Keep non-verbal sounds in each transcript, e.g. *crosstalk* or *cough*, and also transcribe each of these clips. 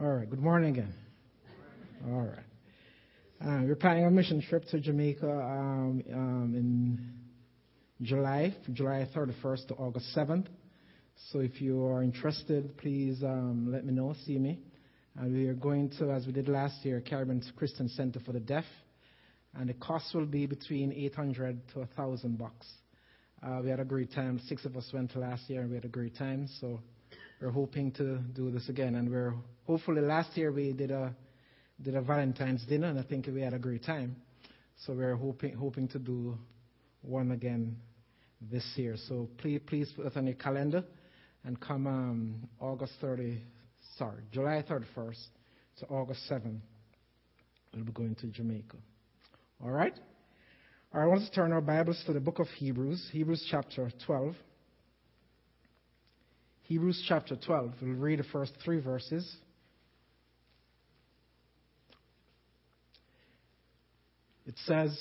All right. Good morning again. All right. Uh, we're planning a mission trip to Jamaica um, um, in July, July 31st to August 7th. So if you are interested, please um, let me know. See me. And we are going to, as we did last year, Caribbean Christian Center for the Deaf, and the cost will be between 800 to 1,000 bucks. Uh, we had a great time. Six of us went last year, and we had a great time. So we're hoping to do this again, and we're hopefully last year we did a did a Valentine's dinner, and I think we had a great time. So we're hoping hoping to do one again this year. So please please put it on your calendar, and come um, August 30, sorry, July 31st to August 7th. We'll be going to Jamaica. All right. All right. I want to turn our Bibles to the book of Hebrews, Hebrews chapter 12. Hebrews chapter 12. We'll read the first three verses. It says,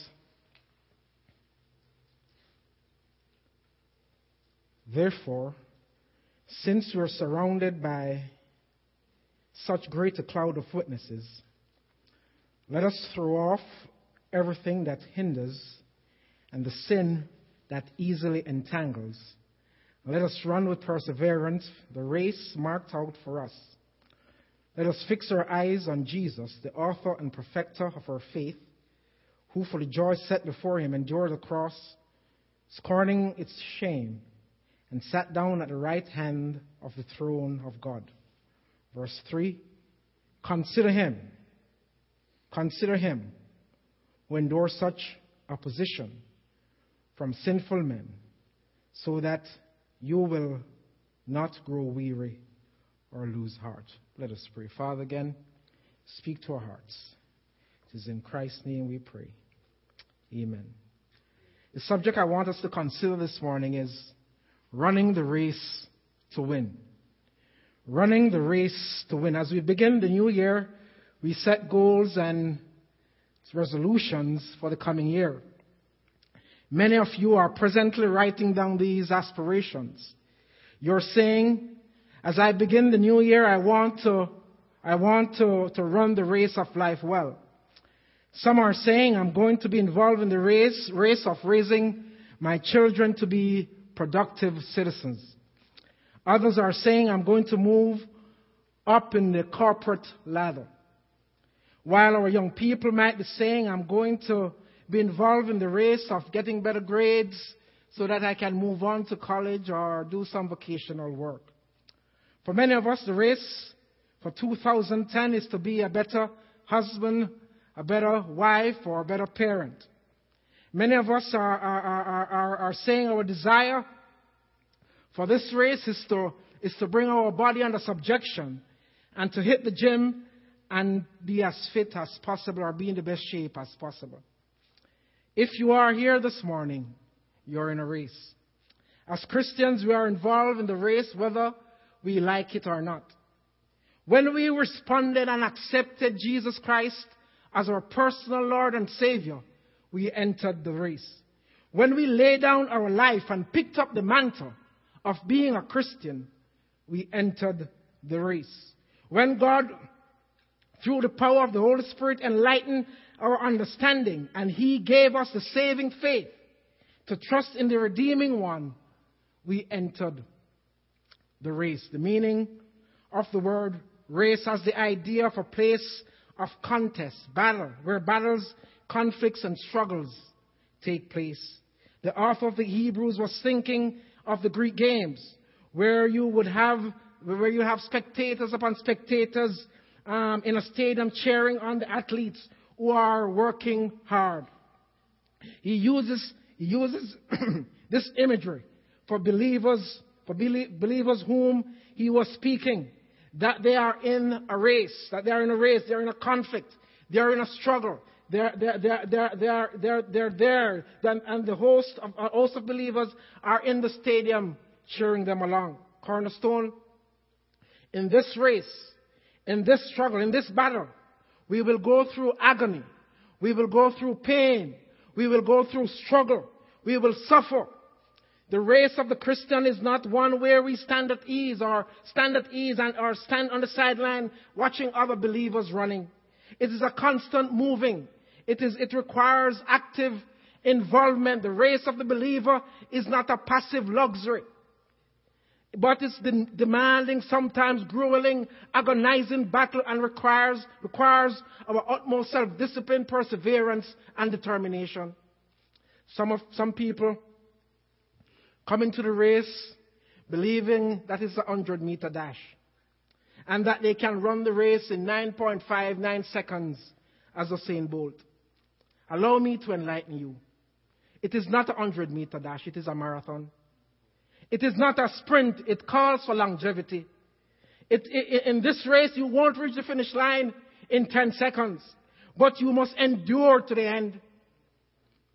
Therefore, since we are surrounded by such great a cloud of witnesses, let us throw off everything that hinders and the sin that easily entangles let us run with perseverance the race marked out for us. Let us fix our eyes on Jesus, the author and perfecter of our faith, who for the joy set before him endured the cross, scorning its shame, and sat down at the right hand of the throne of God. Verse 3 Consider him, consider him who endured such opposition from sinful men, so that you will not grow weary or lose heart. Let us pray. Father, again, speak to our hearts. It is in Christ's name we pray. Amen. The subject I want us to consider this morning is running the race to win. Running the race to win. As we begin the new year, we set goals and resolutions for the coming year. Many of you are presently writing down these aspirations. You're saying, as I begin the new year, I want to, I want to, to run the race of life well. Some are saying, I'm going to be involved in the race, race of raising my children to be productive citizens. Others are saying, I'm going to move up in the corporate ladder. While our young people might be saying, I'm going to be involved in the race of getting better grades so that I can move on to college or do some vocational work. For many of us, the race for 2010 is to be a better husband, a better wife, or a better parent. Many of us are, are, are, are, saying our desire for this race is to, is to bring our body under subjection and to hit the gym and be as fit as possible or be in the best shape as possible. If you are here this morning, you're in a race. As Christians, we are involved in the race whether we like it or not. When we responded and accepted Jesus Christ as our personal Lord and Savior, we entered the race. When we laid down our life and picked up the mantle of being a Christian, we entered the race. When God, through the power of the Holy Spirit, enlightened our understanding, and He gave us the saving faith to trust in the redeeming one, we entered the race. The meaning of the word race has the idea of a place of contest, battle, where battles, conflicts, and struggles take place. The author of the Hebrews was thinking of the Greek games, where you would have where you have spectators upon spectators um, in a stadium cheering on the athletes who are working hard. He uses, he uses *clears throat* this imagery for believers, for believers whom he was speaking, that they are in a race, that they are in a race, they're in a conflict, they're in a struggle, they're, they're, they're, they're, they're, they're there, and the host of, uh, host of believers are in the stadium cheering them along. Cornerstone, in this race, in this struggle, in this battle, we will go through agony. We will go through pain. We will go through struggle. We will suffer. The race of the Christian is not one where we stand at ease or stand at ease and or stand on the sideline watching other believers running. It is a constant moving. It is, it requires active involvement. The race of the believer is not a passive luxury, but it's de- demanding, sometimes grueling, agonizing battle and requires, requires our utmost self-discipline, perseverance, and determination. Some of, some people come to the race believing that it's a 100 meter dash and that they can run the race in 9.59 seconds as Usain Bolt. Allow me to enlighten you. It is not a 100 meter dash, it is a marathon. It is not a sprint, it calls for longevity. It, it, in this race, you won't reach the finish line in 10 seconds, but you must endure to the end.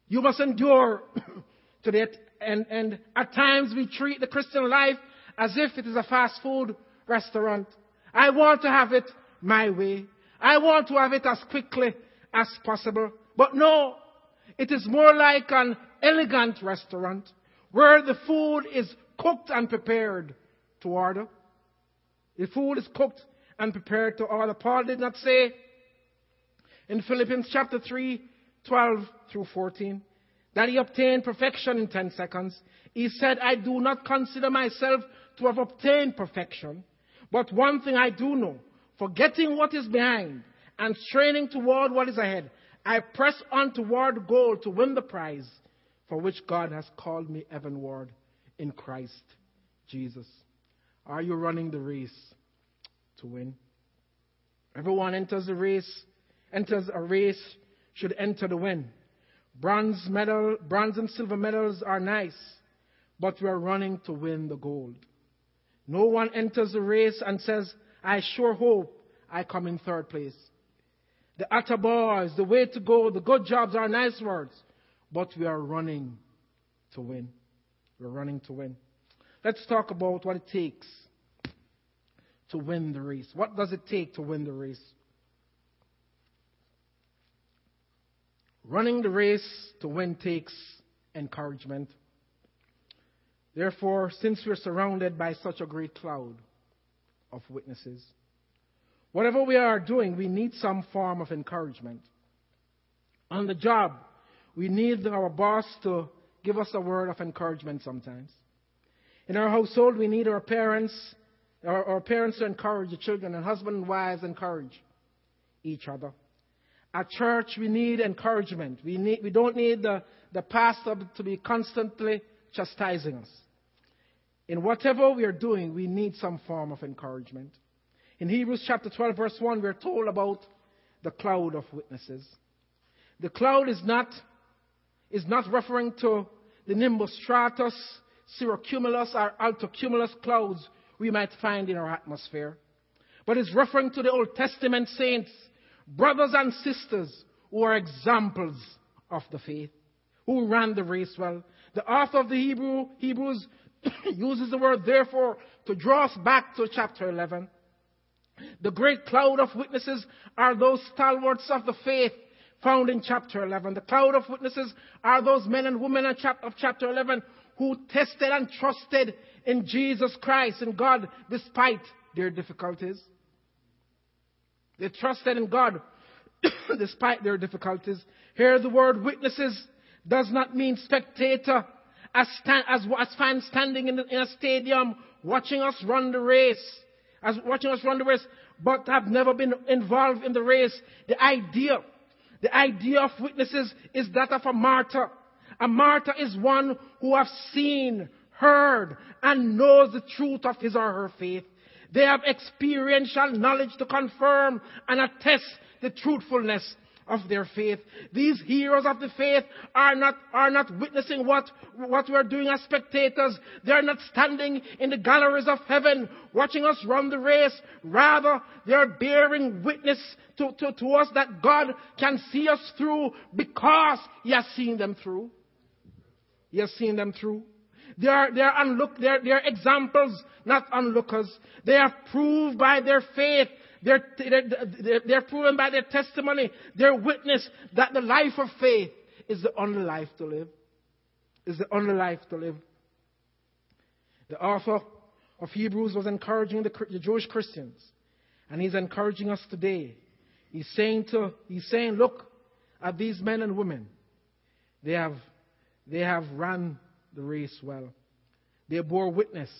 You must endure *coughs* to the end. And at times we treat the Christian life as if it is a fast food restaurant. I want to have it my way. I want to have it as quickly as possible. But no, it is more like an elegant restaurant where the food is cooked and prepared to order. The food is cooked and prepared to order. Paul did not say in Philippians chapter 3, 12 through 14, that he obtained perfection in 10 seconds. He said, I do not consider myself to have obtained perfection, but one thing I do know, forgetting what is behind and straining toward what is ahead, I press on toward the goal to win the prize for which God has called me heavenward in Christ Jesus. Are you running the race to win? Everyone enters the race, enters a race, should enter the win. Bronze medal, bronze and silver medals are nice, but we are running to win the gold. No one enters the race and says, I sure hope I come in third place. The utter attaboys, the way to go, the good jobs are nice words, but we are running to win. We're running to win. Let's talk about what it takes to win the race. What does it take to win the race? Running the race to win takes encouragement. Therefore, since we're surrounded by such a great cloud of witnesses, whatever we are doing, we need some form of encouragement. On the job, we need our boss to give us a word of encouragement sometimes. In our household, we need our parents, our, our parents to encourage the children, and husband and wives encourage each other. At church, we need encouragement. We, need, we don't need the, the pastor to be constantly chastising us. In whatever we are doing, we need some form of encouragement. In Hebrews chapter 12, verse 1, we're told about the cloud of witnesses. The cloud is not, is not referring to the nimbostratus, cirrocumulus, or altocumulus clouds we might find in our atmosphere, but is referring to the Old Testament saints, brothers and sisters who are examples of the faith, who ran the race well. The author of the Hebrew, Hebrews *coughs* uses the word therefore to draw us back to chapter 11. The great cloud of witnesses are those stalwarts of the faith found in chapter 11. The cloud of witnesses are those men and women of chapter 11 who tested and trusted in Jesus Christ and God despite their difficulties. They trusted in God *coughs* despite their difficulties. Here the word witnesses does not mean spectator as, stand, as, as fans standing in, the, in a stadium watching us run the race, as watching us run the race, but have never been involved in the race. The idea, the idea of witnesses is that of a martyr. A martyr is one who have seen, heard, and knows the truth of his or her faith. They have experiential knowledge to confirm and attest the truthfulness of their faith. These heroes of the faith are not, are not witnessing what, what we're doing as spectators. They're not standing in the galleries of heaven watching us run the race. Rather, they're bearing witness to, to, to us that God can see us through because He has seen them through. He has seen them through. They are, they are, unlook, they are, they are examples, not onlookers. They are proved by their faith they're, they're, they're proven by their testimony, their witness that the life of faith is the only life to live. Is the only life to live. The author of Hebrews was encouraging the, the Jewish Christians, and he's encouraging us today. He's saying to, he's saying, look at these men and women. They have, they have run the race well. They bore witness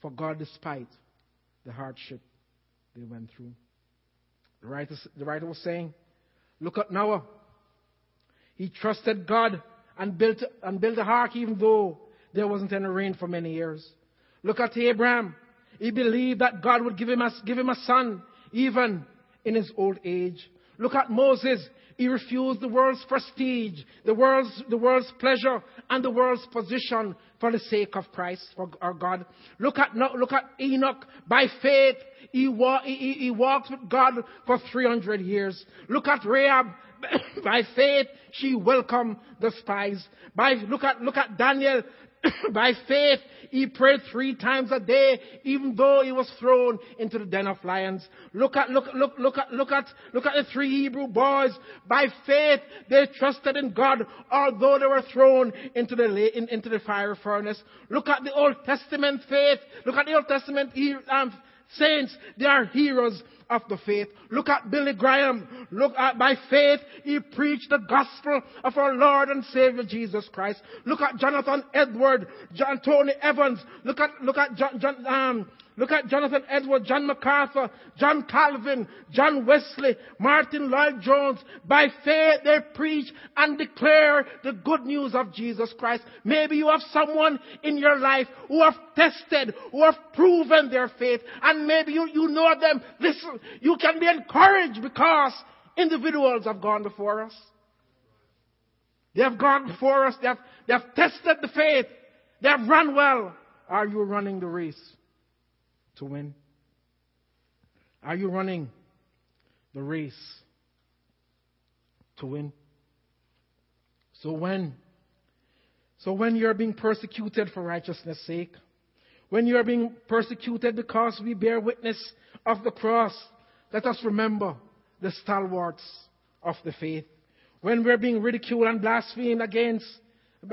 for God despite the hardship they went through. The writer, the writer was saying, look at Noah. He trusted God and built, and built a ark even though there wasn't any rain for many years. Look at Abraham. He believed that God would give him a, give him a son even in his old age. Look at Moses. He refused the world's prestige, the world's, the world's pleasure, and the world's position for the sake of Christ, for our God. Look at, look at Enoch. By faith, he, wa- he, he walked with God for 300 years. Look at Rahab. *coughs* By faith, she welcomed the spies. By, look at, look at Daniel. *laughs* By faith, he prayed three times a day, even though he was thrown into the den of lions. Look at, look, look, look at, look at, look at the three Hebrew boys. By faith, they trusted in God, although they were thrown into the, in, into the fire furnace. Look at the Old Testament faith. Look at the Old Testament um, saints. They are heroes of the faith. Look at Billy Graham. Look at by faith he preached the gospel of our Lord and Savior Jesus Christ. Look at Jonathan Edward, John Tony Evans. Look at look at John, John um, Look at Jonathan Edwards, John MacArthur, John Calvin, John Wesley, Martyn Lloyd-Jones. By faith they preach and declare the good news of Jesus Christ. Maybe you have someone in your life who have tested, who have proven their faith, and maybe you, you know them. Listen, you can be encouraged because individuals have gone before us. They have gone before us. They have, they have tested the faith. They have run well. Are you running the race? To win? Are you running the race to win? So when so when you're being persecuted for righteousness' sake, when you're being persecuted because we bear witness of the cross, let us remember the stalwarts of the faith. When we're being ridiculed and blasphemed against,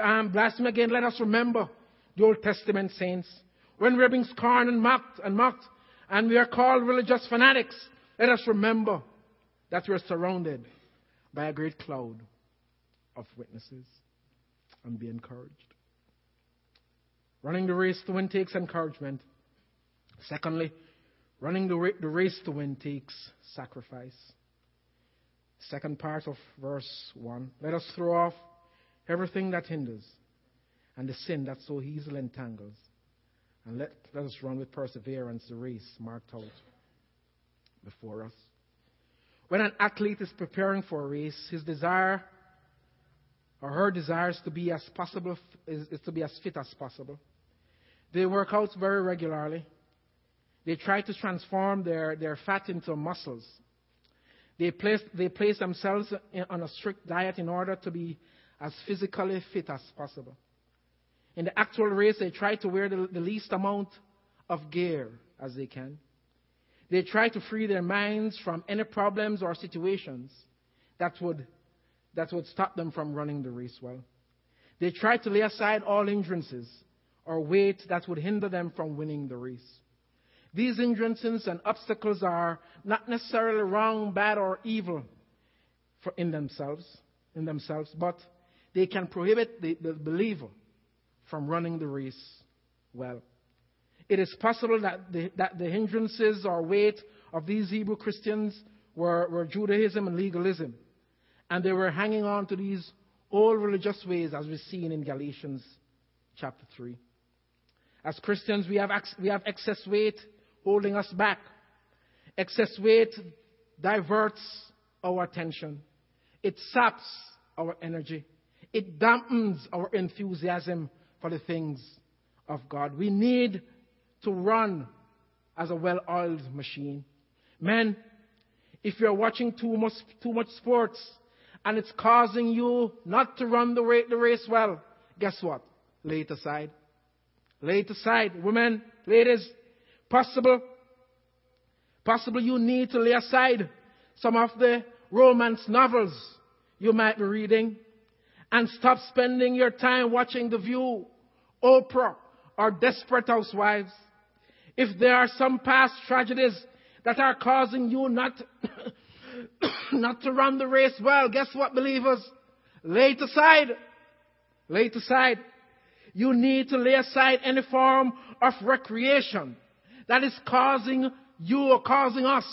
um, blasphemed again, let us remember the Old Testament saints. When we're being scorned and mocked and mocked, and we are called religious fanatics, let us remember that we're surrounded by a great cloud of witnesses and be encouraged. Running the race to win takes encouragement. Secondly, running the race to win takes sacrifice. Second part of verse 1. Let us throw off everything that hinders and the sin that so easily entangles and let, let us run with perseverance the race marked out before us. When an athlete is preparing for a race, his desire or her desire is to be as possible is, is to be as fit as possible. They work out very regularly. They try to transform their, their fat into muscles. They place, they place themselves in, on a strict diet in order to be as physically fit as possible. In the actual race, they try to wear the, the least amount of gear as they can. They try to free their minds from any problems or situations that would, that would stop them from running the race well. They try to lay aside all hindrances or weight that would hinder them from winning the race. These hindrances and obstacles are not necessarily wrong, bad, or evil in themselves, in themselves, but they can prohibit the, the believer from running the race well. It is possible that the, that the hindrances or weight of these Hebrew Christians were, were Judaism and legalism. And they were hanging on to these old religious ways as we've seen in Galatians chapter 3. As Christians, we have, we have excess weight holding us back. Excess weight diverts our attention. It saps our energy. It dampens our enthusiasm for the things of God. We need to run as a well oiled machine. Men, if you're watching too much, too much sports and it's causing you not to run the, race, well, guess what? Lay it aside. Lay it aside. Women, ladies, possible, possible you need to lay aside some of the romance novels you might be reading and stop spending your time watching The View, Oprah, or desperate housewives, if there are some past tragedies that are causing you not, *coughs* not to run the race well, guess what, believers? Lay it aside. Lay it aside. You need to lay aside any form of recreation that is causing you or causing us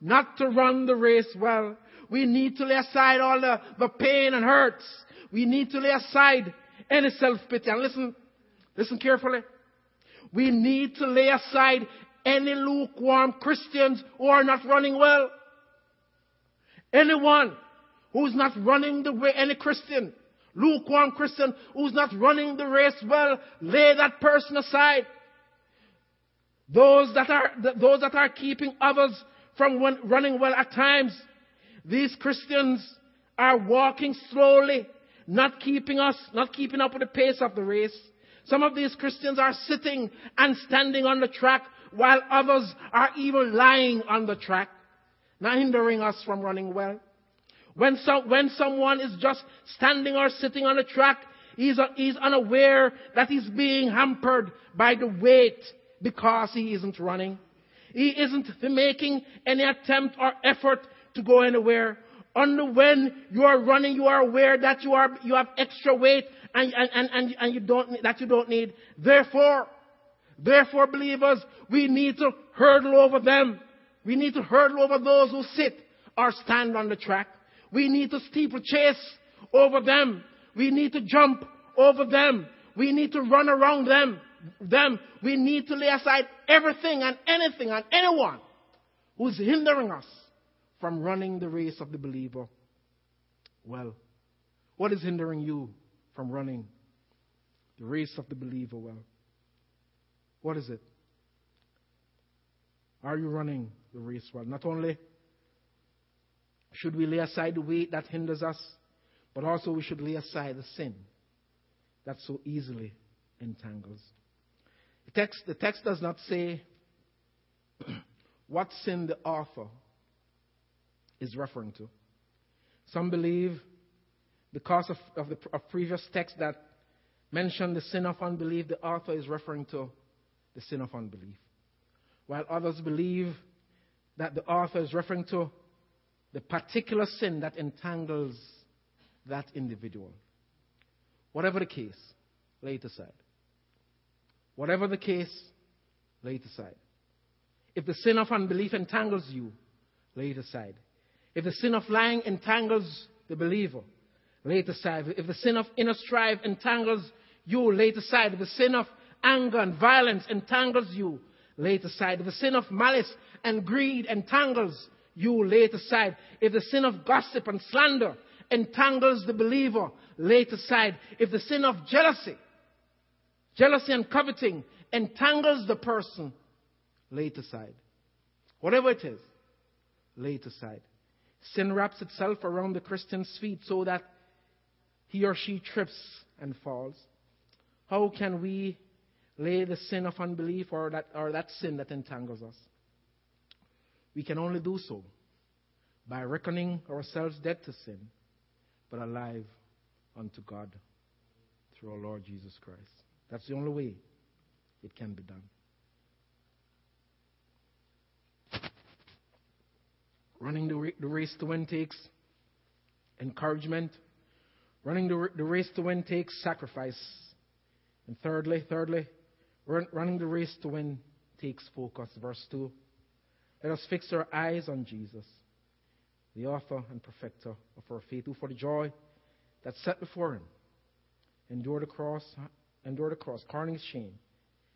not to run the race well. We need to lay aside all the, the pain and hurts. We need to lay aside any self-pity. And listen, listen carefully. We need to lay aside any lukewarm Christians who are not running well. Anyone who's not running the way, any Christian, lukewarm Christian who's not running the race well, lay that person aside. Those that are, those that are keeping others from running well at times, these Christians are walking slowly, not keeping us, not keeping up with the pace of the race. Some of these Christians are sitting and standing on the track while others are even lying on the track, not hindering us from running well. When, so, when someone is just standing or sitting on the track, he's, he's unaware that he's being hampered by the weight because he isn't running. He isn't making any attempt or effort to go anywhere. Only when you are running, you are aware that you are, you have extra weight and, and, and, and you don't, that you don't need. Therefore, therefore believers, we need to hurdle over them. We need to hurdle over those who sit or stand on the track. We need to steeplechase over them. We need to jump over them. We need to run around them. Them. We need to lay aside everything and anything and anyone who's hindering us from running the race of the believer. Well, what is hindering you from running the race of the believer well? What is it? Are you running the race well? Not only should we lay aside the weight that hinders us, but also we should lay aside the sin that so easily entangles. The text, the text does not say *clears throat* what sin the author is referring to. Some believe, because of, of the of previous text that mentioned the sin of unbelief, the author is referring to the sin of unbelief. While others believe that the author is referring to the particular sin that entangles that individual. Whatever the case, lay it aside. Whatever the case, lay it aside. If the sin of unbelief entangles you, lay it aside. If the sin of lying entangles the believer, lay it aside. If the sin of inner strife entangles you, lay it aside. If the sin of anger and violence entangles you, lay it aside. If the sin of malice and greed entangles you lay it aside. If the sin of gossip and slander entangles the believer, lay it aside. If the sin of jealousy, jealousy and coveting entangles the person, lay it aside. Whatever it is, lay it aside. Sin wraps itself around the Christian's feet so that he or she trips and falls. How can we lay the sin of unbelief or that, or that sin that entangles us? We can only do so by reckoning ourselves dead to sin, but alive unto God through our Lord Jesus Christ. That's the only way it can be done. Running the, race to win takes encouragement. Running the, race to win takes sacrifice. And thirdly, thirdly, run, running the race to win takes focus. Verse 2. Let us fix our eyes on Jesus, the author and perfecter of our faith, who for the joy that set before him endured the cross, endured the cross, his shame,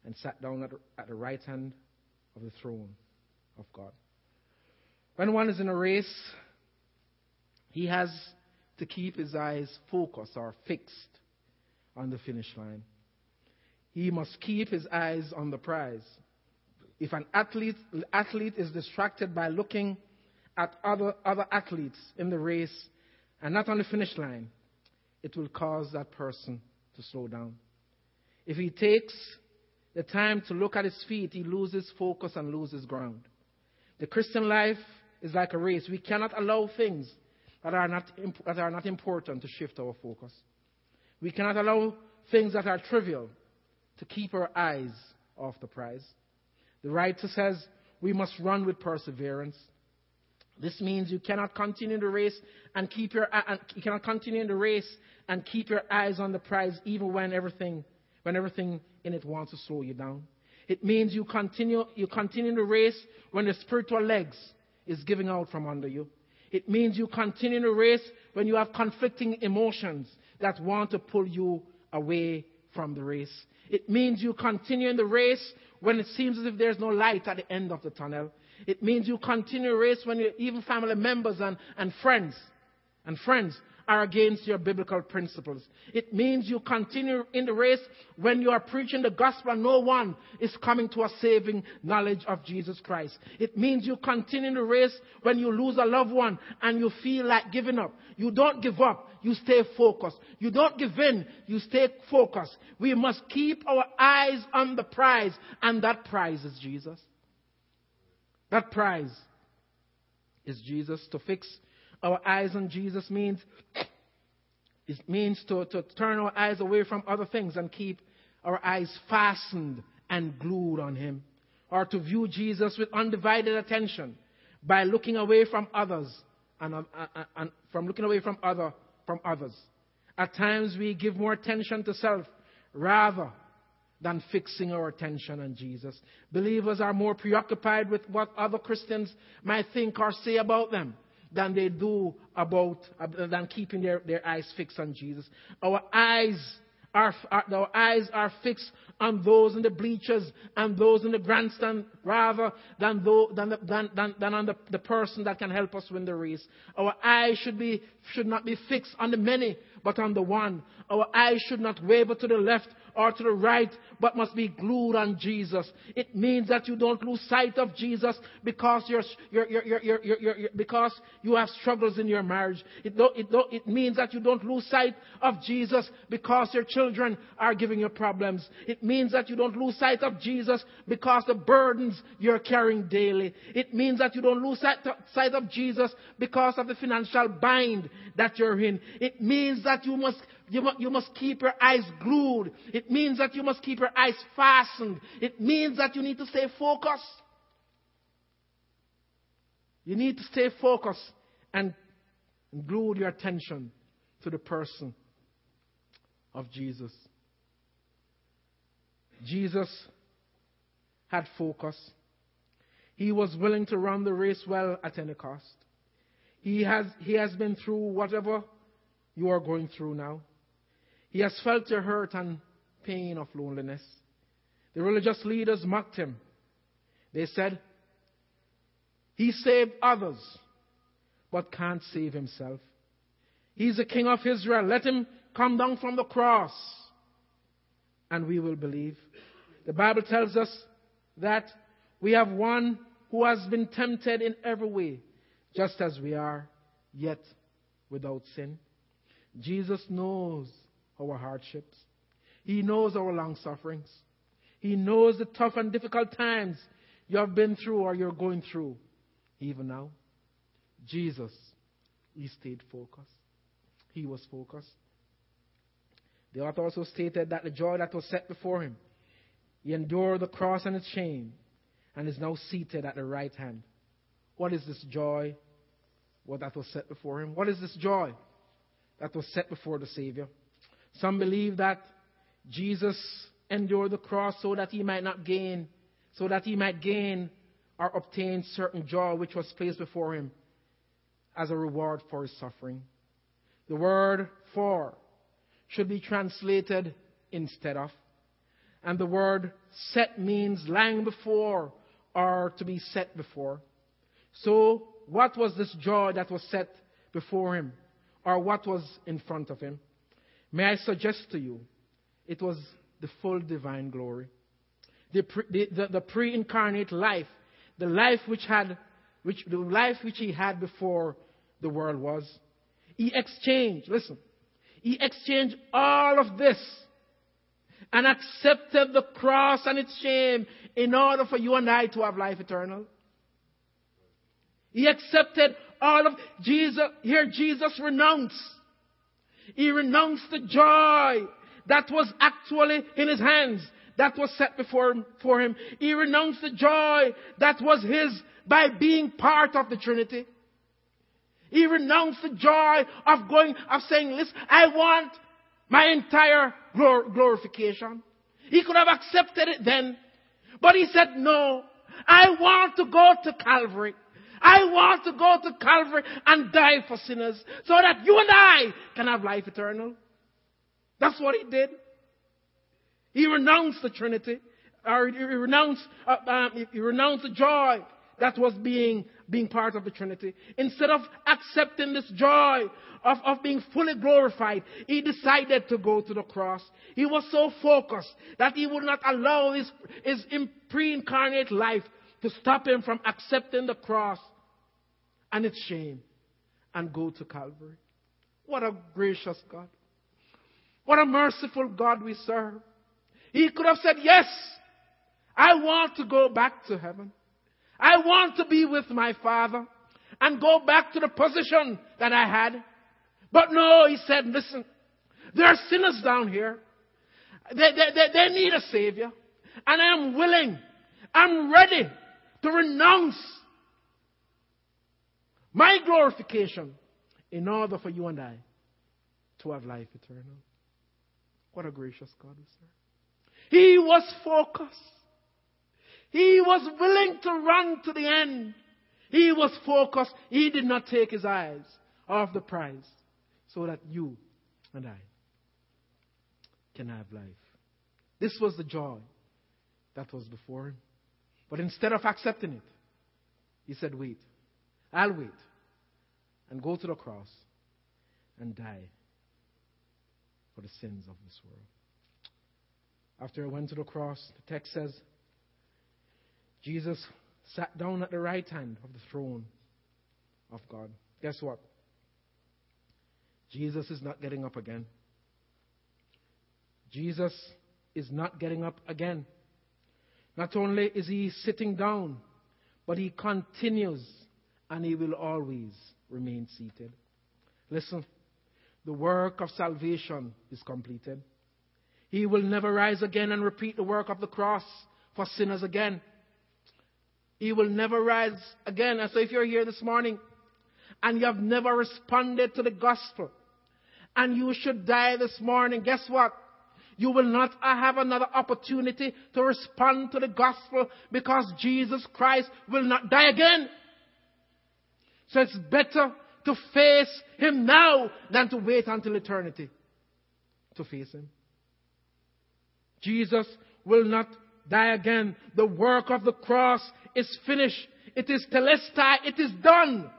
and sat down at the right hand of the throne of God. When one is in a race, he has to keep his eyes focused or fixed on the finish line. He must keep his eyes on the prize. If an athlete, athlete is distracted by looking at other, other athletes in the race and not on the finish line, it will cause that person to slow down. If he takes the time to look at his feet, he loses focus and loses ground. The Christian life is like a race. We cannot allow things that are not, that are not important to shift our focus. We cannot allow things that are trivial to keep our eyes off the prize. The writer says we must run with perseverance. This means you cannot continue the race and keep your uh, you cannot continue in the race and keep your eyes on the prize even when everything when everything in it wants to slow you down. It means you continue you continue the race when the spiritual legs is giving out from under you. It means you continue in the race when you have conflicting emotions that want to pull you away from the race. It means you continue in the race when it seems as if there's no light at the end of the tunnel. It means you continue the race when you, even family members and, and friends and friends are against your biblical principles. It means you continue in the race when you are preaching the gospel no one is coming to a saving knowledge of Jesus Christ. It means you continue in the race when you lose a loved one and you feel like giving up. You don't give up. You stay focused. You don't give in. You stay focused. We must keep our eyes on the prize and that prize is Jesus. That prize is Jesus. To fix our eyes on Jesus means it means to, to turn our eyes away from other things and keep our eyes fastened and glued on Him. Or to view Jesus with undivided attention by looking away from others and, uh, uh, and from looking away from other from others. At times we give more attention to self rather than fixing our attention on Jesus. Believers are more preoccupied with what other Christians might think or say about them than they do about than keeping their, their eyes fixed on Jesus. Our eyes our, our eyes are fixed on those in the bleachers and those in the grandstand rather than, though, than, than, than, than on the, the person that can help us win the race. Our eyes should, be, should not be fixed on the many, but on the one. Our eyes should not waver to the left or to the right, but must be glued on Jesus. It means that you don't lose sight of Jesus because you're, you're, you're, you're, you're, you're because you have struggles in your marriage. It, don't, it, don't, it means that you don't lose sight of Jesus because your children are giving you problems. It means that you don't lose sight of Jesus because the burdens you're carrying daily. It means that you don't lose sight, sight of Jesus because of the financial bind that you're in. It means that you must you, must, you must keep your eyes glued. It means that you must keep your eyes fastened. It means that you need to stay focused. You need to stay focused and glue your attention to the person of Jesus. Jesus had focus. He was willing to run the race well at any cost. He has, he has been through whatever you are going through now. He has felt your hurt and pain of loneliness. The religious leaders mocked him. They said, He saved others, but can't save himself. He's the king of Israel. Let him come down from the cross, and we will believe. The Bible tells us that we have one who has been tempted in every way, just as we are, yet without sin. Jesus knows our hardships. He knows our long sufferings. He knows the tough and difficult times you have been through or you're going through even now. Jesus, he stayed focused. He was focused. The author also stated that the joy that was set before him, he endured the cross and its shame, and is now seated at the right hand. What is this joy what that was set before him? What is this joy that was set before the Savior? Some believe that Jesus endured the cross so that he might not gain, so that he might gain or obtain certain joy which was placed before him as a reward for his suffering. The word for should be translated instead of. And the word set means lying before or to be set before. So, what was this joy that was set before him? Or what was in front of him? May I suggest to you, it was the full divine glory. The, pre, the, the, the pre-incarnate life, the life which had, which, the life which he had before the world was. He exchanged, listen, he exchanged all of this and accepted the cross and its shame in order for you and I to have life eternal. He accepted all of Jesus. Here Jesus renounced he renounced the joy that was actually in his hands. that was set before him, for him. He renounced the joy that was his by being part of the Trinity. He renounced the joy of going, of saying, listen, I want my entire glor- glorification. He could have accepted it then. But he said, no, I want to go to Calvary. I want to go to Calvary and die for sinners so that you and I can have life eternal. That's what he did. He renounced the Trinity. Or he renounced, uh, uh, he renounced the joy that was being, being part of the Trinity. Instead of accepting this joy of, of being fully glorified, he decided to go to the cross. He was so focused that he would not allow his, his pre-incarnate life to stop him from accepting the cross and its shame and go to Calvary. What a gracious God. What a merciful God we serve. He could have said, Yes, I want to go back to heaven. I want to be with my Father and go back to the position that I had. But no, he said, Listen, there are sinners down here. They, they, they, they need a Savior. And I am willing, I'm ready to renounce my glorification in order for you and I to have life eternal. What a gracious God we serve. He was focused. He was willing to run to the end. He was focused. He did not take his eyes off the prize so that you and I can have life. This was the joy that was before him. But instead of accepting it, he said, Wait, I'll wait and go to the cross and die for the sins of this world. After he went to the cross, the text says, Jesus sat down at the right hand of the throne of God. Guess what? Jesus is not getting up again. Jesus is not getting up again. Not only is he sitting down, but he continues and he will always remain seated. Listen, the work of salvation is completed. He will never rise again and repeat the work of the cross for sinners again. He will never rise again. And so if you're here this morning and you have never responded to the gospel and you should die this morning, guess what? You will not have another opportunity to respond to the gospel because Jesus Christ will not die again. So it's better to face Him now than to wait until eternity to face Him. Jesus will not die again. The work of the cross is finished. It is telestai. It is done.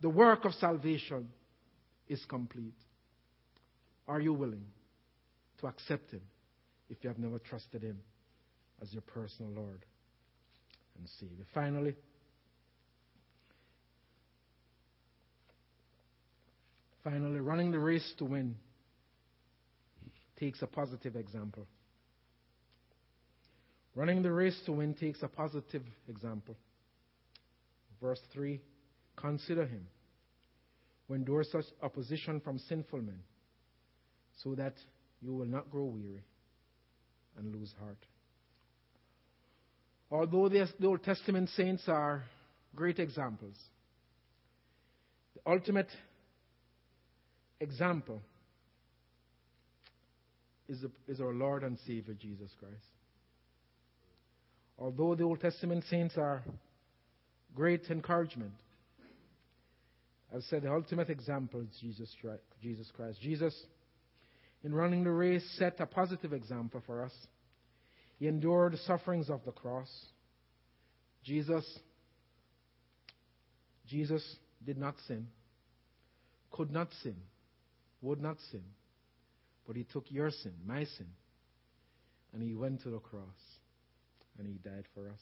The work of salvation is complete. Are you willing to accept Him if you have never trusted Him as your personal Lord and Savior? Finally, finally, running the race to win takes a positive example. Running the race to win takes a positive example. Verse 3 Consider him who endures such opposition from sinful men, so that you will not grow weary and lose heart. Although the Old Testament saints are great examples, the ultimate example is, the, is our Lord and Savior Jesus Christ. Although the Old Testament saints are great encouragement, I've said the ultimate example is Jesus, Jesus Christ. Jesus, in running the race, set a positive example for us. He endured the sufferings of the cross. Jesus, Jesus did not sin, could not sin, would not sin. But he took your sin, my sin, and he went to the cross and he died for us.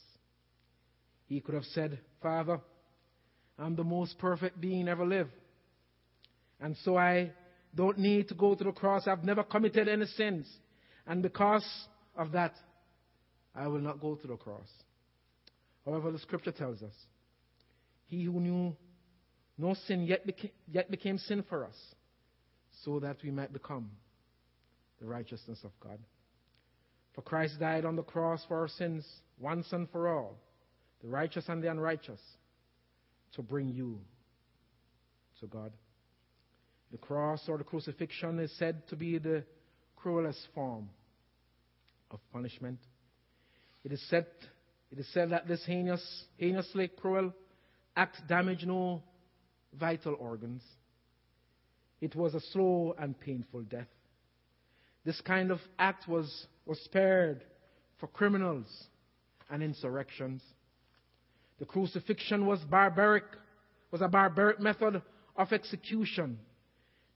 He could have said, Father, I'm the most perfect being ever lived. And so I don't need to go to the cross. I've never committed any sins. And because of that, I will not go to the cross. However, the scripture tells us, He who knew no sin yet became, yet became sin for us, so that we might become the righteousness of God. For Christ died on the cross for our sins once and for all, the righteous and the unrighteous, to bring you to God. The cross or the crucifixion is said to be the cruelest form of punishment. It is said, it is said that this heinous, heinously cruel act damaged no vital organs. It was a slow and painful death. This kind of act was, was spared for criminals and insurrections. The crucifixion was barbaric, was a barbaric method of execution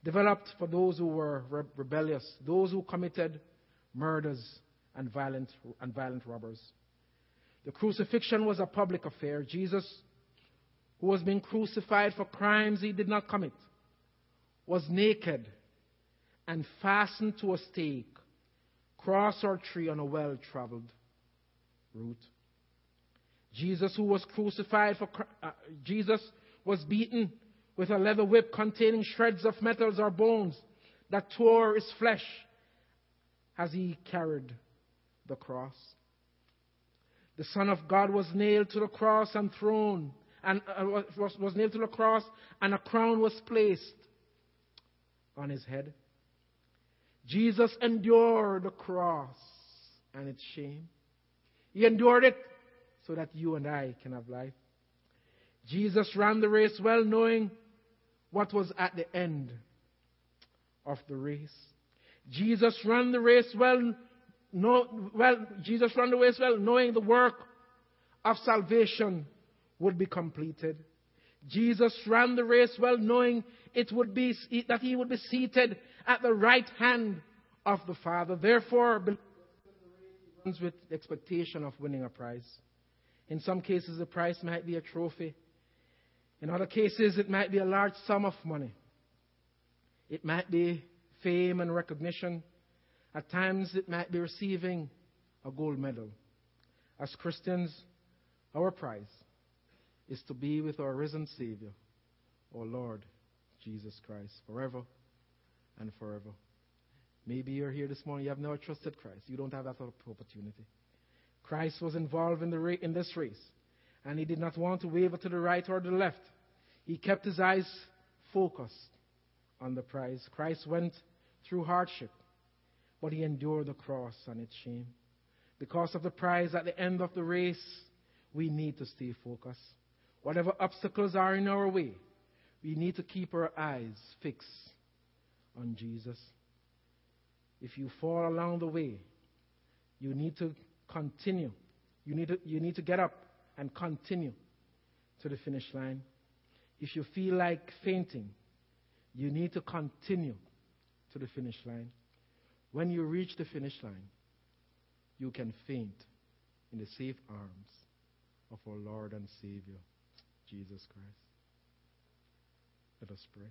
developed for those who were re- rebellious, those who committed murders and violent, and violent robbers. The crucifixion was a public affair. Jesus, who was being crucified for crimes he did not commit, was naked and fastened to a stake, cross or tree on a well traveled route. Jesus, who was crucified for uh, Jesus, was beaten with a leather whip containing shreds of metals or bones that tore his flesh as he carried the cross. The Son of God was nailed to the cross and thrown, and uh, was, was nailed to the cross, and a crown was placed on his head. Jesus endured the cross and its shame. He endured it so that you and I can have life. Jesus ran the race well, knowing what was at the end of the race. Jesus ran the race well, know, well, Jesus ran the race well, knowing the work of salvation would be completed. Jesus ran the race well, knowing it would be that he would be seated at the right hand of the Father. Therefore, with expectation of winning a prize. In some cases, the prize might be a trophy. In other cases, it might be a large sum of money. It might be fame and recognition. At times, it might be receiving a gold medal. As Christians, our prize is to be with our risen Savior, our Lord Jesus Christ, forever and forever. Maybe you're here this morning, you have never trusted Christ. You don't have that opportunity. Christ was involved in, the ra- in this race, and he did not want to waver to the right or the left. He kept his eyes focused on the prize. Christ went through hardship, but he endured the cross and its shame. Because of the prize at the end of the race, we need to stay focused. Whatever obstacles are in our way, we need to keep our eyes fixed on Jesus. If you fall along the way, you need to continue. You need to, you need to get up and continue to the finish line. If you feel like fainting, you need to continue to the finish line. When you reach the finish line, you can faint in the safe arms of our Lord and Savior, Jesus Christ. Let us pray.